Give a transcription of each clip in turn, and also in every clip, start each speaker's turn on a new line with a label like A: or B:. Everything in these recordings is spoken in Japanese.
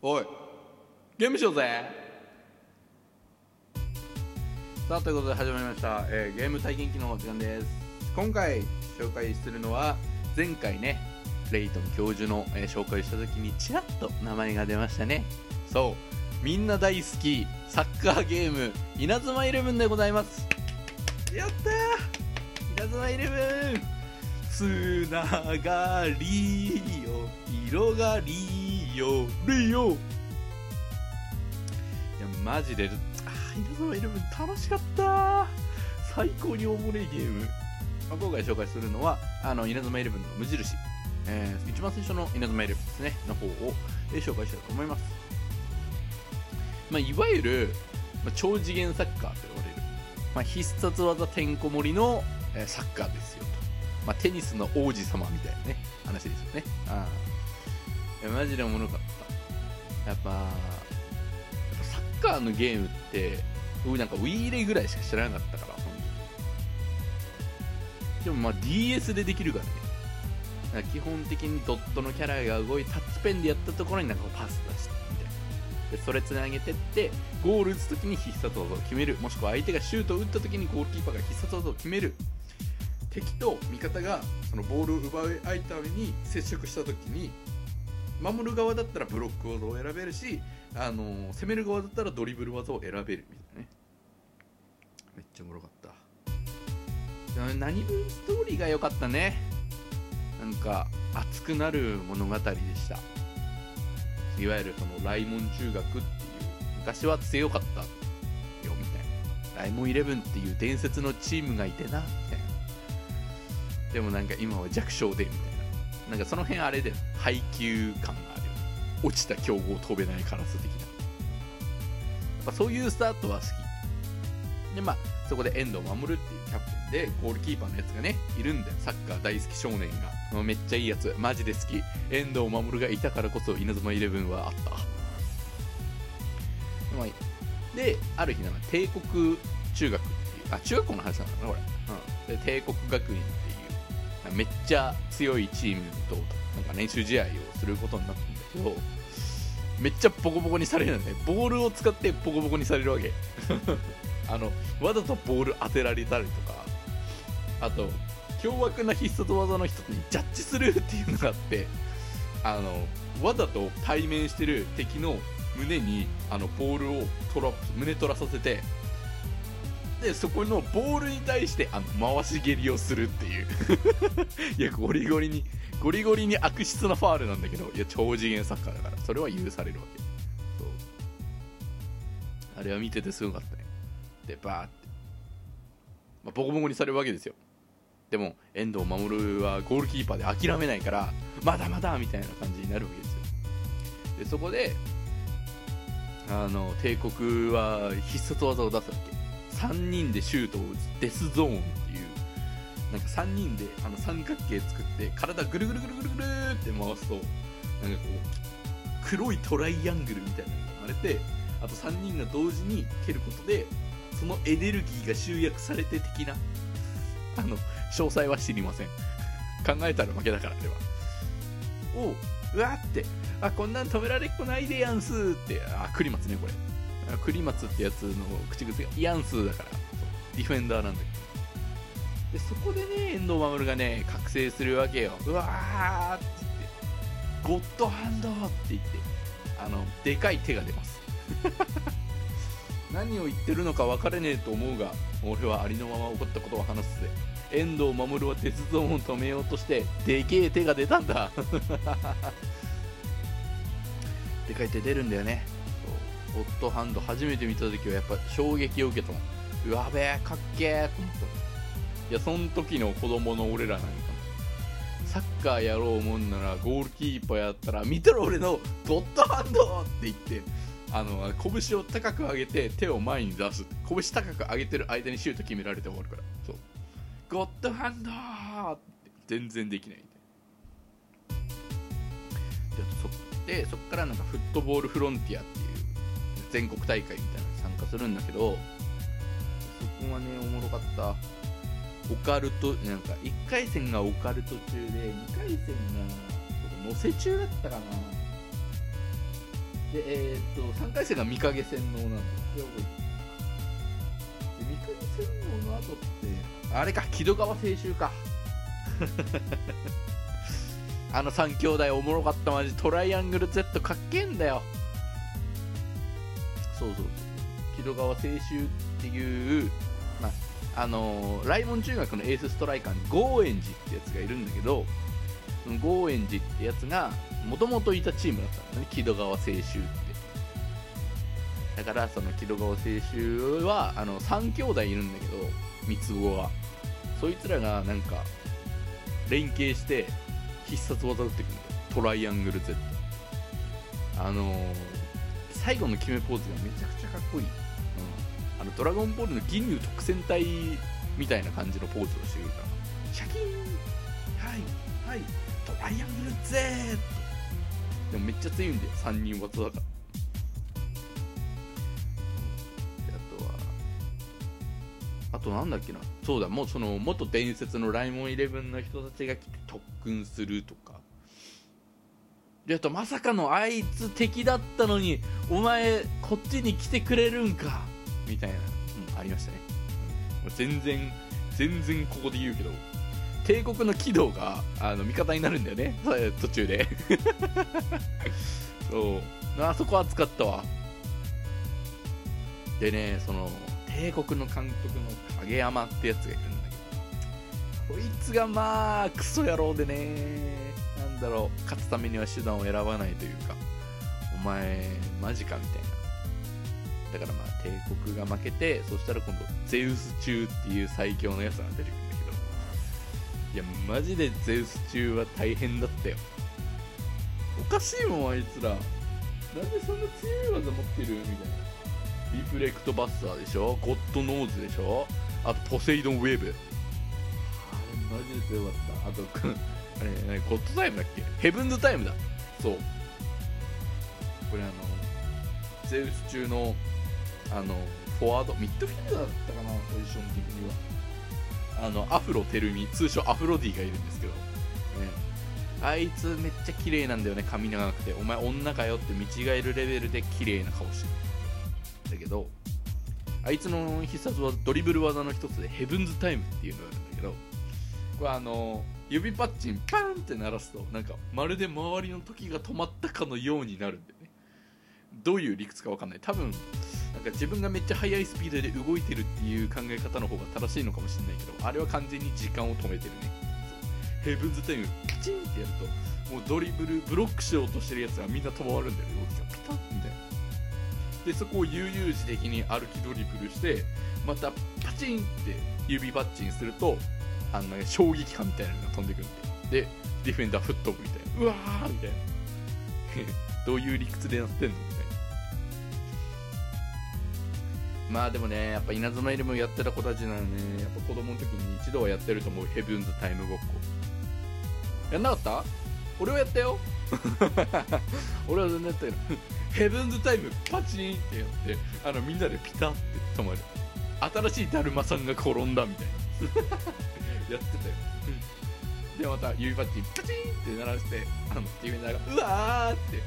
A: おい。ゲームしようぜ。さあということで始まりました、えーゲーム体験機の時間です。今回紹介するのは前回ねレイトン教授の、えー紹介した時にちらっと名前が出ましたね。そう。みんな大好きサッカーゲーム稲妻イレブンでございます。やったー。稲妻イレブン。つながりよ広がりよりよ。いやマジであー稲妻イレブン楽しかった。最高におもろいゲーム、まあ、今回紹介するのはあの稲妻イレブンの無印、えー一番最初の稲妻イレブンですね。の方を、えー紹介したいと思います、まあ、いわゆる、まあ、超次元サッカーと呼ばれる、まあ、必殺技てんこ盛りの、えーサッカーですよと。まあ、テニスの王子様みたいなね話ですよね。ああやマジでおもろかった。やっぱサッカーのゲームって僕なんかウィーレぐらいしか知らなかったから本当に。でもまあ DS でできるからね。だから基本的にドットのキャラが動いタッチペンでやったところになんかパス出してみたいな。でそれつなげてってゴール打つ時に必殺技を決める。もしくは相手がシュートを打った時にゴールキーパーが必殺技を決める。敵と味方がそのボールを奪い合いために接触した時に守る側だったらブロック技を選べるし、あの攻める側だったらドリブル技を選べるみたいなね。めっちゃおもろかった。何分ストーリーが良かったね。なんか熱くなる物語でした。いわゆるそのライモン中学っていう昔は強かったよみたいな。ライモンイレブンっていう伝説のチームがいてなみたいな。でもなんか今は弱小でみたいな。なんかその辺あれで配球感があるよ落ちた強豪飛べないカラス的な。やっぱそういうスタートは好き。でまあそこで遠藤守っていうキャプテンでゴールキーパーのやつがねいるんだよ。サッカー大好き少年が。めっちゃいいやつ。マジで好き。遠藤守がいたからこそ稲妻イレブンはあった。である日なんか帝国中学っていうあ中学校の話なのかなこれ、うん、で帝国学院ってめっちゃ強いチームとなんか練習試合をすることになったんだけどめっちゃボコボコにされるんだねボールを使ってボコボコにされるわけ。あのわざとボール当てられたりとか。あと凶悪な必殺技の人にジャッジするっていうのがあってあのわざと対面してる敵の胸にあのボールをトラップ胸取らさせてでそこのボールに対してあの回し蹴りをするっていう。いやゴリゴリにゴリゴリに悪質なファールなんだけどいや超次元サッカーだからそれは許されるわけ。そう。あれは見ててすごかったね。でバーって、まあ、ボコボコにされるわけですよ。でも遠藤守はゴールキーパーで諦めないからまだまだみたいな感じになるわけですよ。でそこであの帝国は必殺技を出すわけ。3人でシュートを打つデスゾーンっていうなんか3人であの三角形作って体ぐるぐるぐるぐるぐるって回すとなんかこう黒いトライアングルみたいなのが生まれてあと3人が同時に蹴ることでそのエネルギーが集約されて的なあの詳細は知りません。考えたら負けだからあれは。おううわってあこんなん止められっこないでやんすってあ栗松ねこれ。あ栗松ってやつの口癖がヤンスだからディフェンダーなんだけど。でそこでね遠藤守がね覚醒するわけよ。うわーって言ってゴッドハンドって言ってあのでかい手が出ます。何を言ってるのか分かれねえと思うが俺はありのまま起こったことを話すぜ。遠藤守は鉄道を止めようとしてでけえ手が出たんだ。でかい手出るんだよね。ゴッドハンド初めて見た時はやっぱ衝撃を受けたもん。うわべえかっけえと思った。いやそん時の子供の俺らなんかも。サッカーやろうもんならゴールキーパーやったら見てろ俺のゴッドハンドって言ってあの拳を高く上げて手を前に出す。拳高く上げてる間にシュート決められて終わるから。そう。ゴッドハンドって全然できない。でそでそこからなんかフットボールフロンティアっていう全国大会みたいなのに参加するんだけどそこはねおもろかった。オカルトなんか1回戦がオカルト中で2回戦が乗せ中だったかな。でえーっと3回戦が御影洗脳なんだで御影洗脳の後ってあれか木戸川清舟か。あの3兄弟おもろかったマジ。トライアングル Z かっけえんだよそうそう。木戸川清舟っていうまああのー、来門中学のエースストライカーにゴーエンジってやつがいるんだけどそのゴーエンジってやつがもともといたチームだったんだね木戸川清舟って。だからその木戸川清舟はあの3兄弟いるんだけど三つ子は。そいつらがなんか連携して必殺技打ってくるんだよ。トライアングル Z あのー、最後の決めポーズがめちゃくちゃかっこいい、うん、あのドラゴンボールの銀龍特戦隊みたいな感じのポーズをしてくるからシャキーン。はい。はい。トライアングル Z でもめっちゃ強いんだよ。3人技だから。であとはあとなんだっけな。そうだ。もうその元伝説のライモンイレブンの人たちが来て特訓するとかであとまさかのあいつ敵だったのにお前こっちに来てくれるんかみたいな、うん、ありましたね、うん、全然全然ここで言うけど帝国の軌道があの味方になるんだよね。途中で。そう。あそこは使ったわ。でねその帝国の監督の影山ってやつがいるんだけどこいつがまあクソ野郎でね。だろう勝つためには手段を選ばないというかお前マジかみたいな。だからまあ帝国が負けてそしたら今度ゼウス中っていう最強のやつが出てくるんだけど。いやマジでゼウス中は大変だったよ。おかしいもんあいつら。なんでそんな強い技持ってるみたいな。リフレクトバスターでしょ？ゴッドノーズでしょ？あとポセイドンウェーブ。マジで強かった。あとあれゴッドタイムだっけ？ヘブンズタイムだ。そう。これあのゼウス中のあのフォワード？ミッドフィルダーだったかな？ポジション的には。あのアフロテルミ通称アフロディがいるんですけど、ね、あいつめっちゃ綺麗なんだよね髪長くて。お前女かよって見違えるレベルで綺麗な顔してる。だけどあいつの必殺はドリブル技の一つでヘブンズタイムっていうのがあるんだけど。あの指パッチンパンって鳴らすとなんかまるで周りの時が止まったかのようになるんだよね。どういう理屈か分かんない。多分なんか自分がめっちゃ速いスピードで動いてるっていう考え方の方が正しいのかもしれないけどあれは完全に時間を止めてるね。ヘブンズタイムパチンってやるともうドリブルブロックしようとしてるやつがみんな止まるんだよ動きがピタッみたいな。でそこを悠々自適に歩きドリブルしてまたパチンって指パッチンするとあの、ね、衝撃波みたいなのが飛んでくるんで。でディフェンダー吹っ飛ぶみたいな。うわーみたいな。どういう理屈でなってんのみたいな。まあでもねやっぱ稲妻イレブンやってた子たちならね。やっぱ子供の時に一度はやってると思う。ヘブンズタイムごっこ。やんなかった？俺はやったよ。俺は全然やったけどヘブンズタイムパチンってやってあのみんなでピタって止まる。新しいだるまさんが転んだみたいな。やってたよ。でまた指パッチンパチンって鳴らしてあのディフェンダーがうわーって。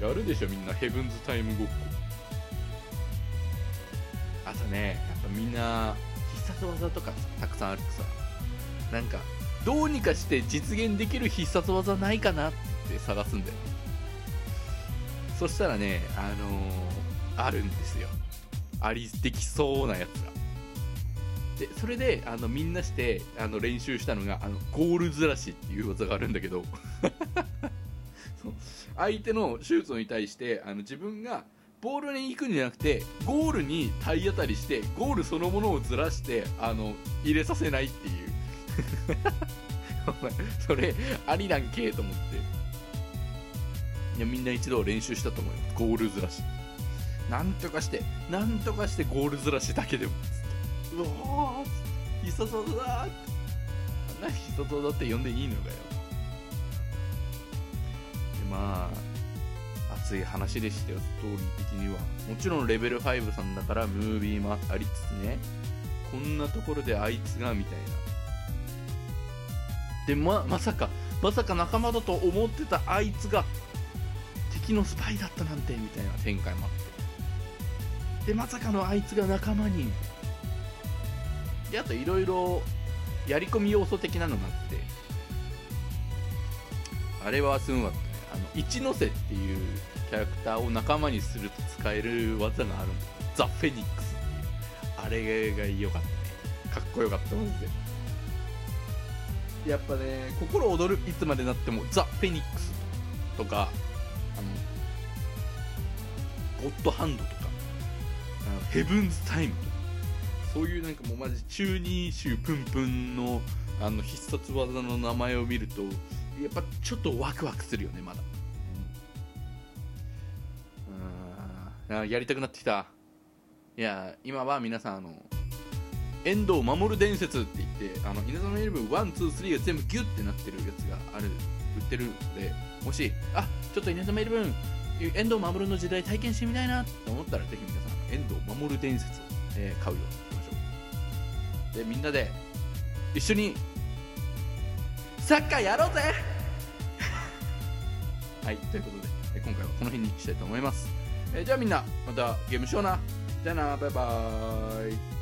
A: やるでしょみんな。ヘブンズタイムごっこ。あとねやっぱみんな必殺技とかたくさんあるとさ。なんかどうにかして実現できる必殺技ないかなって探すんだよ。そしたらねあのー、あるんですよ。ありできそうなやつがでそれであのみんなしてあの練習したのがあのゴールずらしっていう技があるんだけど。相手のシュートに対してあの自分がボールに行くんじゃなくてゴールに体当たりしてゴールそのものをずらしてあの入れさせないっていう。それありなんけと思って。いやみんな一度練習したと思います。ゴールずらし。なんとかしてなんとかしてゴールずらしだけでも。うわー必殺技だあんな必殺技って呼んでいいのかよ。でまあ熱い話でしたよストーリー的には。もちろんレベル5さんだからムービーもありつつね。こんなところであいつがみたいな。でままさかまさか仲間だと思ってたあいつが敵のスパイだったなんてみたいな展開もあって。でまさかのあいつが仲間にであといろいろやり込み要素的なのがあってあれはすごかった。ねあの一ノ瀬っていうキャラクターを仲間にすると使える技がある。んだザ・フェニックスっていう。あれが良かったね。かっこよかったマジで。やっぱね心躍るいつまでなってもザ・フェニックスとかあのゴッドハンドとかあのヘブンズ・タイム。そういうなんかもうマジ中二臭プンプンのあの必殺技の名前を見るとやっぱちょっとワクワクするよねまだ。うん。やりたくなってきたいや今は皆さんあの遠藤守る伝説って言ってあの稲妻イレブン123が全部ギュッてなってるやつがある売ってる。のでもしあちょっと稲妻イレブン遠藤守の時代体験してみたいなと思ったらぜひ皆さん遠藤守る伝説を、えー買うよ。うにでみんなで一緒にサッカーやろうぜ。はいということで今回はこの辺にしたいと思います、えーじゃあみんなまたゲームしような。じゃあなバイバーイ。